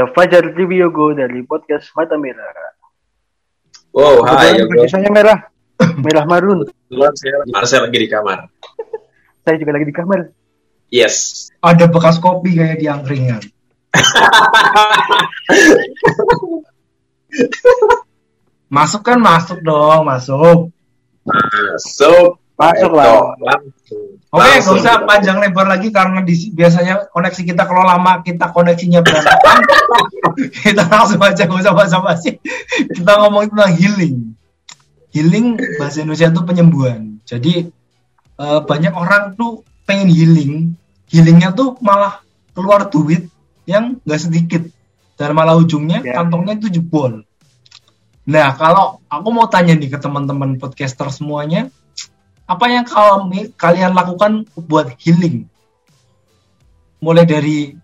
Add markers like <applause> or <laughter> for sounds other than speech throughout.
Saya Fajar Triviyogo dari podcast Mata Merah. Wow, hai ya bro. Saya merah. <coughs> Merah marun. Kebetulan saya, saya lagi di kamar. <laughs> Saya juga lagi di kamar. Yes. Ada bekas kopi kayak di angkringan. <laughs> masuk kan masuk dong, masuk. Masuk. Masuk lah. Oke, nggak Langsung usah panjang lebar lagi karena di, biasanya koneksi kita kalau lama kita koneksinya berantakan. <laughs> kita langsung aja nggak usah basa-basi. Kita ngomong tentang healing. Healing bahasa Indonesia itu penyembuhan. Jadi eh, banyak orang tuh pengen healing, healingnya tuh malah keluar duit yang nggak sedikit dan malah ujungnya Ya. kantongnya itu jebol. Nah, kalau aku mau tanya nih ke teman-teman podcaster semuanya, apa yang kalian kalian lakukan buat healing? Mulai dari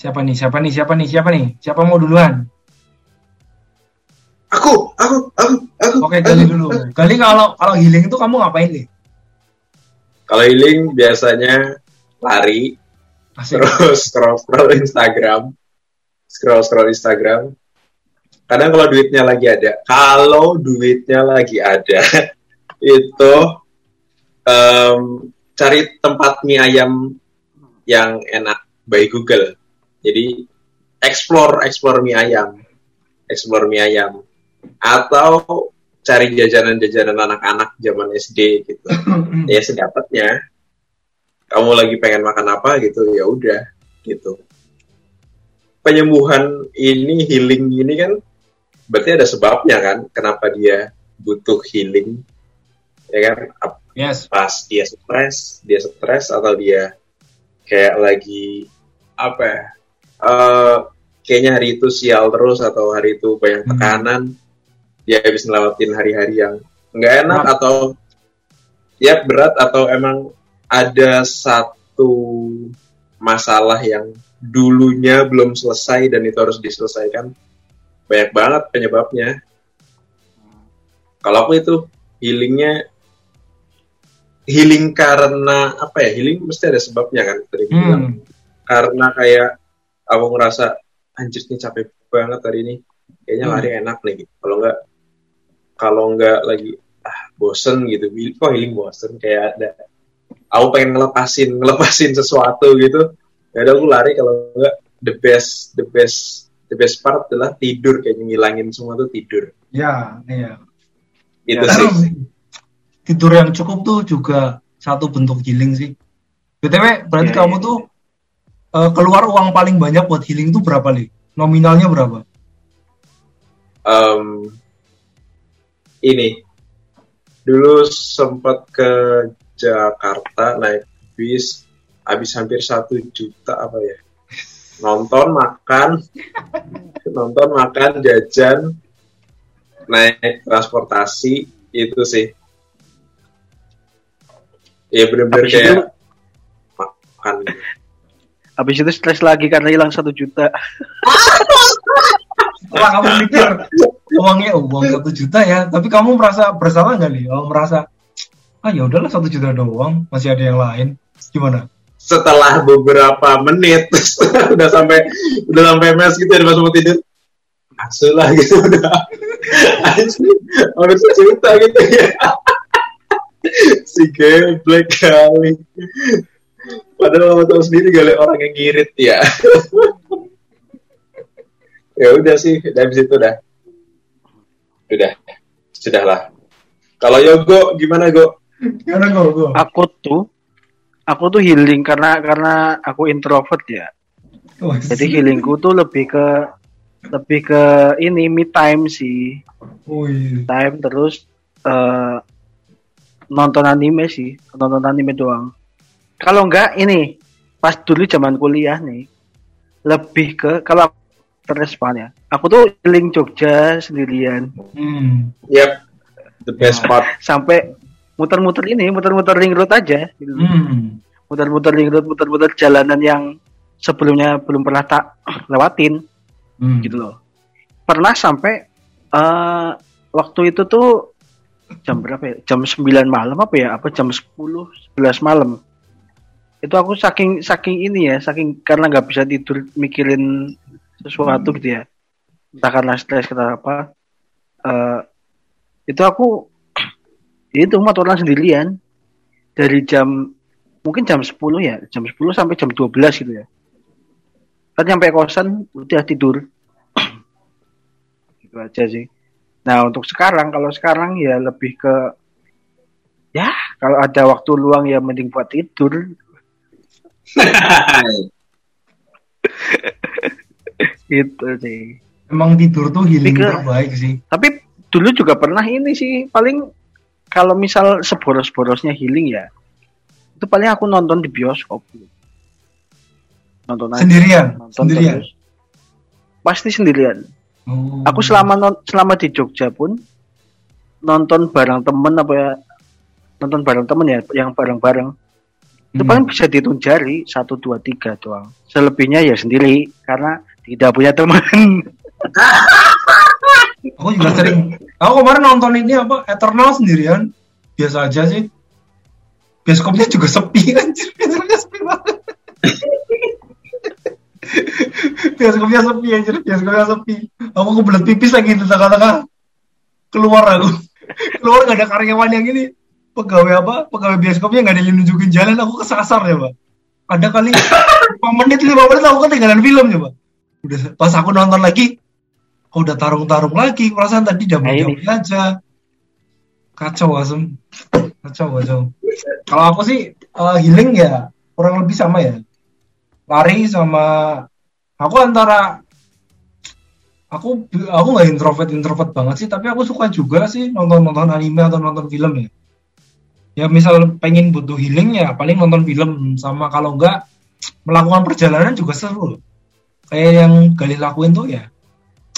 siapa nih? Siapa nih? Siapa nih? Siapa nih? Siapa mau duluan? Aku, aku, aku, aku. Oke, aku, Gali dulu. aku. Gali kalau kalau healing itu kamu ngapain nih? Kalau healing biasanya lari, Asik. terus scroll scroll Instagram, scroll scroll Instagram. Kadang kalau duitnya lagi ada, kalau duitnya lagi ada, <laughs> itu em, cari tempat mie ayam yang enak by Google. Jadi explore explore mie ayam, explore mie ayam, atau cari jajanan-jajanan anak-anak zaman SD gitu. <clears throat> Ya sedapatnya. Kamu lagi pengen makan apa gitu ya udah gitu. Penyembuhan ini healing ini kan berarti ada sebabnya kan kenapa dia butuh healing ya kan Yes. pas dia stres dia stres atau dia kayak lagi apa ya eh, kayaknya hari itu sial terus atau hari itu banyak Hmm. tekanan dia habis ngelewatin hari-hari yang nggak enak Berat. atau ya berat atau emang ada satu masalah yang dulunya belum selesai dan itu harus diselesaikan banyak banget penyebabnya. Kalau aku itu healingnya healing karena apa ya? Healing mesti ada sebabnya kan tadi aku bilang. Hmm. karena kayak aku ngerasa anjir nih capek banget hari ini. Kayaknya Hmm. lari enak nih. Gitu. kalau nggak kalau nggak lagi ah bosen gitu. Kok healing bosen? Kayak ada aku pengen ngelepasin ngelepasin sesuatu gitu. Ya udah aku lari kalau nggak the best the best the best part adalah tidur kayak ngilangin semua tuh tidur Ya, iya. itu Ya. sih Tidur yang cukup tuh juga satu bentuk healing sih. BTW, berarti Iya, kamu iya. tuh eh, keluar uang paling banyak buat healing tuh berapa, Li? Nominalnya berapa? Em, ini dulu sempat ke Jakarta naik bis habis hampir satu juta apa ya nonton makan nonton makan jajan naik transportasi itu sih ya bener-bener kayak itu- makan Habis itu stres lagi karena hilang satu juta. Setelah kamu mikir uangnya oh, uang satu juta ya, tapi kamu merasa bersalah nggak nih? Oh, merasa ah ya udahlah satu juta doang, masih ada yang lain. Gimana? Setelah beberapa menit <laughs> udah sampai udah sampai mes gitu ya mau tidur. Langsung lah gitu udah. Hampir sejuta gitu ya. Si geblek kali. Padahal kamu tahu sendiri kali orang yang ngirit ya. <laughs> Ya udah sih dari situ dah. Udah sudahlah. Kalau Yogo gimana Go? Gimana gue? gue? Aku tuh aku tuh healing karena karena aku introvert ya. Wah, Jadi healingku tuh lebih ke lebih ke ini me time sih. Wih. Time terus eh, nonton anime sih, nonton anime doang. Kalau enggak ini pas dulu zaman kuliah nih lebih ke kalau terespan ya. Aku tuh healing Jogja sendirian Hmm. Yep, the best part. sampai muter-muter ini, muter-muter ring road aja. Gitu. Hmm. Muter-muter ring road, muter-muter jalanan yang sebelumnya belum pernah tak <clears throat> lewatin Hmm. gitu loh. Pernah sampai eh waktu itu tuh jam berapa ya? Jam 9 malam apa ya? Apa jam 10, 11 malam. itu aku saking saking ini ya saking karena nggak bisa tidur mikirin sesuatu gitu ya entah karena stres karena apa eh itu aku itu motoran sendirian. Dari jam mungkin jam 10 ya. Jam 10 sampai jam 12 gitu ya. Kan sampai kosan udah tidur. Gitu aja sih. Nah untuk sekarang kalau sekarang ya lebih ke ya kalau ada waktu luang ya mending buat tidur. <laughs> Gitu sih. Emang tidur tuh healing ke- terbaik sih. tapi dulu juga pernah ini sih paling kalau misal seboros-borosnya healing ya itu paling aku nonton di bioskop nonton aja, Sendirian, nonton sendirian. terus. pasti sendirian Oh. aku selama non- selama di Jogja pun nonton bareng temen apa ya nonton bareng temen ya yang bareng-bareng itu Hmm. paling bisa dihitung jari satu dua tiga doang selebihnya ya sendiri karena tidak punya teman <laughs> Aku juga sering. Aku kemarin nonton ini apa Eternal sendirian. Biasa aja sih. Bioskopnya juga sepi anjir. Bioskopnya sepi banget. Bioskopnya sepi anjir. Bioskopnya sepi. Aku kebelet pipis lagi di tengah-tengah. Keluar aku. Keluar gak ada karyawan yang ini. Pegawai apa? Pegawai bioskopnya gak ada yang nunjukin jalan. Aku kesasar ya, Pak. Ada kali 5 menit, 5 menit aku ketinggalan film ya, Pak. Udah pas aku nonton lagi, kok udah tarung-tarung lagi? Perasaan tadi jam Nah, jam aja. Kacau asem kacau kacau kalau aku sih eh, healing ya kurang lebih sama ya. Lari sama aku antara aku aku nggak introvert introvert banget sih tapi aku suka juga sih nonton nonton anime atau nonton film ya. Ya misal pengen butuh healing ya paling nonton film. Sama kalau enggak melakukan perjalanan juga seru kayak yang Galih lakuin tuh ya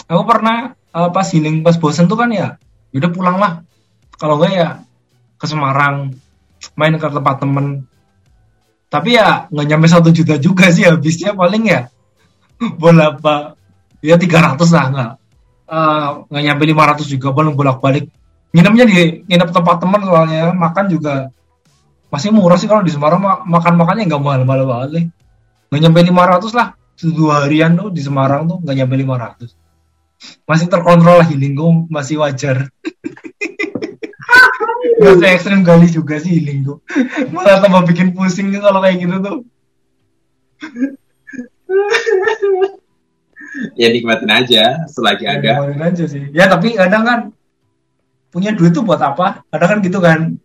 aku pernah eh, pas healing pas bosen tuh kan ya udah pulang lah. Kalau enggak ya ke Semarang main ke tempat temen. Tapi ya nggak nyampe satu juta juga sih habisnya paling ya. <laughs> Bola apa ya 300 lah nggak Eh, nggak nyampe 500 juga paling bolak balik nginepnya di nginep tempat temen soalnya makan juga masih murah sih kalau di Semarang ma- makan makannya nggak mahal mahal banget nggak nyampe 500 lah dua harian tuh di Semarang tuh nggak nyampe 500 masih terkontrol lah healingku masih wajar. <laughs> Gak se ekstrim kali juga sih healingku malah tambah bikin pusing kalau kayak gitu tuh. <laughs> Ya nikmatin aja selagi ada. Ngomongin aja sih. Ya tapi kadang kan punya duit tuh buat apa? Kadang kan gitu kan.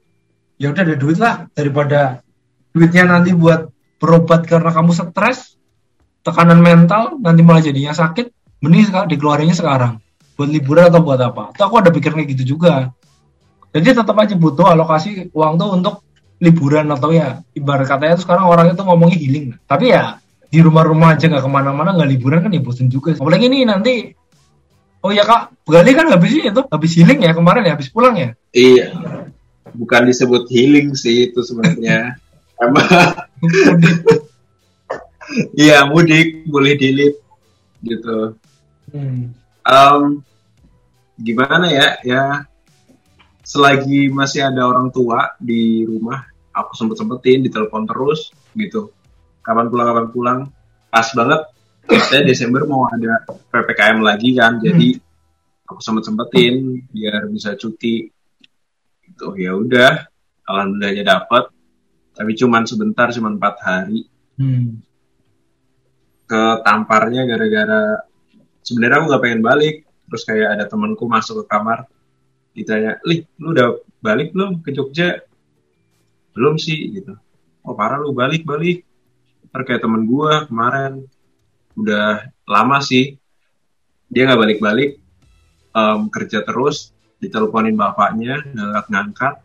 Ya udah ada duit lah. Daripada duitnya nanti buat berobat karena kamu stres tekanan mental nanti malah jadinya sakit mending sekarang dikeluarinnya sekarang. Buat liburan atau buat apa? Atau aku ada pikir kayak gitu juga. Jadi tetap aja butuh alokasi uang tuh untuk liburan atau ya ibarat katanya tuh sekarang orang itu ngomongnya healing. Tapi ya di rumah-rumah aja nggak ke mana-mana nggak liburan kan ya bosen juga apalagi ini nanti oh ya kak Gali kan habis itu habis healing ya kemarin ya habis pulang ya? Iya. Bukan disebut healing sih itu sebenarnya. <laughs> Emang. Iya mudik boleh dilit gitu Hmm. Em, gimana ya ya selagi masih ada orang tua di rumah aku sempet sempetin ditelepon terus gitu. Kapan pulang kapan pulang pas banget. Katanya Desember mau ada ppkm lagi kan jadi aku sempet sempetin biar bisa cuti. Gitu ya udah alhamdulillahnya dapat tapi cuman sebentar cuman empat hari. Hmm. ke tamparnya gara-gara sebenarnya aku nggak pengen balik. Terus kayak ada temanku masuk ke kamar ditanya lih lu udah balik belum ke Jogja? Belum sih gitu. Oh parah lu balik balik. Kayak temen gua kemarin udah lama sih dia nggak balik-balik em, kerja terus diteleponin bapaknya nggak ngangkat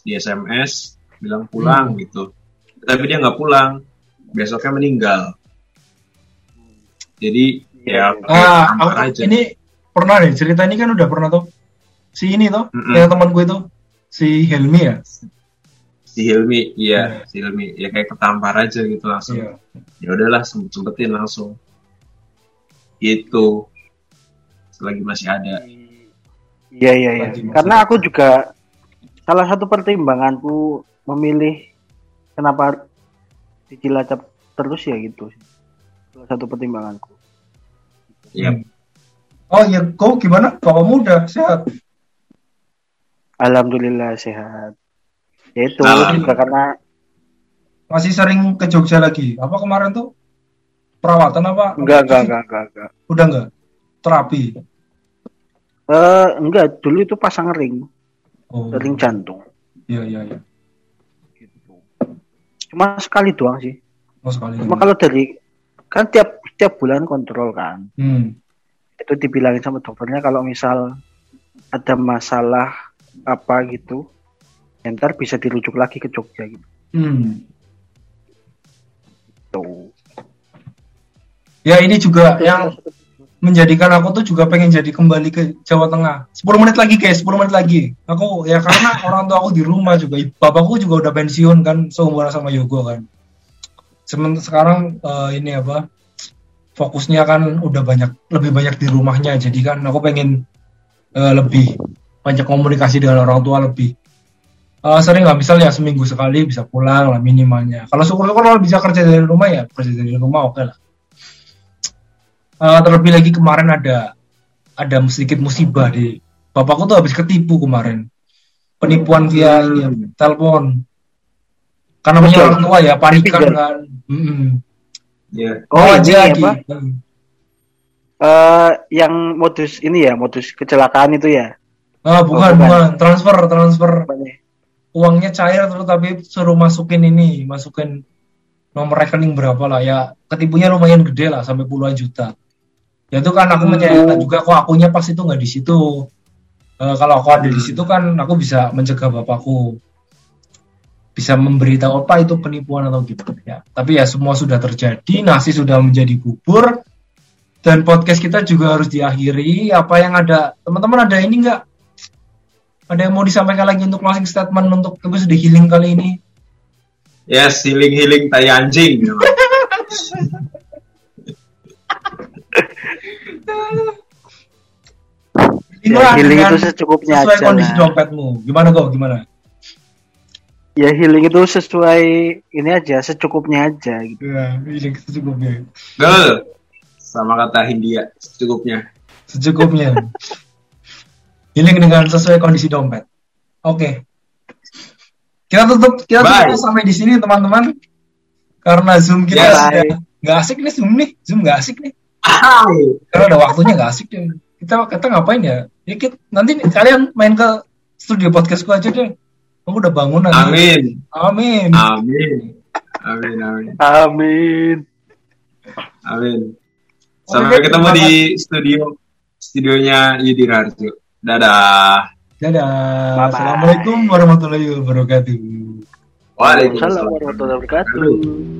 di SMS bilang pulang gitu. Tapi dia nggak pulang besoknya meninggal. Jadi ya kayak Ah, aku- aja. ini pernah nih cerita ini kan udah pernah tuh. Si ini tuh, Mm-mm. yang teman gue tuh, si Helmi ya. si Hilmi iya si Hilmi ya kayak ketampar aja gitu langsung Iya. ya udahlah sempet sempetin langsung gitu selagi masih ada Iya iya iya. Karena aku juga salah satu pertimbanganku memilih kenapa di Cilacap terus ya gitu. Salah satu pertimbanganku. Iya. Oh iya, kau gimana? Kamu udah sehat? Alhamdulillah sehat. Ya itu Alhamdulillah. juga karena Masih sering ke Jogja lagi? Apa kemarin tuh? Perawatan apa? enggak enggak enggak enggak enggak. Udah enggak? Terapi? Eh enggak, dulu itu pasang ring, Oh, ring jantung iya iya iya. gitu. Cuma sekali doang sih. Oh sekali. Cuma kalau dari kan tiap tiap bulan kontrol kan. Hmm. Itu dibilangin sama dokternya kalau misal ada masalah apa gitu, ya ntar bisa dirujuk lagi ke Jogja gitu. Hmm. Tuh. Ya ini juga yang menjadikan aku tuh juga pengen jadi kembali ke Jawa Tengah. 10 menit lagi guys, 10 menit lagi. Aku ya karena <laughs> orang tua aku di rumah juga. Bapakku juga udah pensiun kan seumuran sama Yogo kan. Sementara sekarang eh, ini apa? Fokusnya kan udah banyak lebih banyak di rumahnya. Jadi kan aku pengen eh, lebih banyak komunikasi dengan orang tua lebih. Eh, sering lah misalnya seminggu sekali bisa pulang lah minimalnya. Kalau syukur-syukur kalau bisa kerja dari rumah ya kerja dari rumah oke lah. Eh, terlebih lagi kemarin ada ada sedikit musibah di bapakku tuh habis ketipu kemarin penipuan via ini ya, telepon karena punya orang tua ya panik kan Pinjam. kan Mm-mm. Iya. Oh, ini aja apa? Eh yang modus ini ya, modus kecelakaan itu ya. ah bukan Oh, bukan. bukan transfer transfer uangnya cair terus tapi suruh masukin ini masukin nomor rekening berapa lah ya ketipunya lumayan gede lah sampai puluhan juta ya itu kan aku menyayangkan juga kok akunya pas itu nggak di situ Eh, kalau aku ada di situ kan aku bisa mencegah bapakku bisa memberitahu apa itu penipuan atau gimana ya. Tapi ya semua sudah terjadi nasi sudah menjadi bubur dan podcast kita juga harus diakhiri. Apa yang ada teman-teman ada ini nggak? Ada yang mau disampaikan lagi untuk closing statement untuk episode healing kali ini? Yes, healing-healing tai anjing. Ya, healing itu secukupnya sesuai aja kondisi lah. dompetmu. Gimana kok? Gimana Ya healing itu sesuai ini aja, secukupnya aja gitu. ya healing secukupnya Gel. Sama kata Hindia, secukupnya. secukupnya healing dengan sesuai kondisi dompet oke kita tutup kita Bye. tutup sampai di sini teman-teman karena zoom kita Yes. sudah nggak asik nih zoom nih zoom nggak asik nih Hai. karena ada waktunya nggak asik deh. Kita kita ngapain ya? Ya kita, nanti nih, kalian main ke studio podcastku aja deh. Aku udah bangun. Amin. Amin. Amin. Amin, amin. Amin. Amin. Oke, Sampai ketemu terima di studio studionya Yudi Harjo. Dadah. Dadah. Bye-bye. Assalamualaikum warahmatullahi wabarakatuh. Waalaikumsalam. Warahmatullahi wabarakatuh.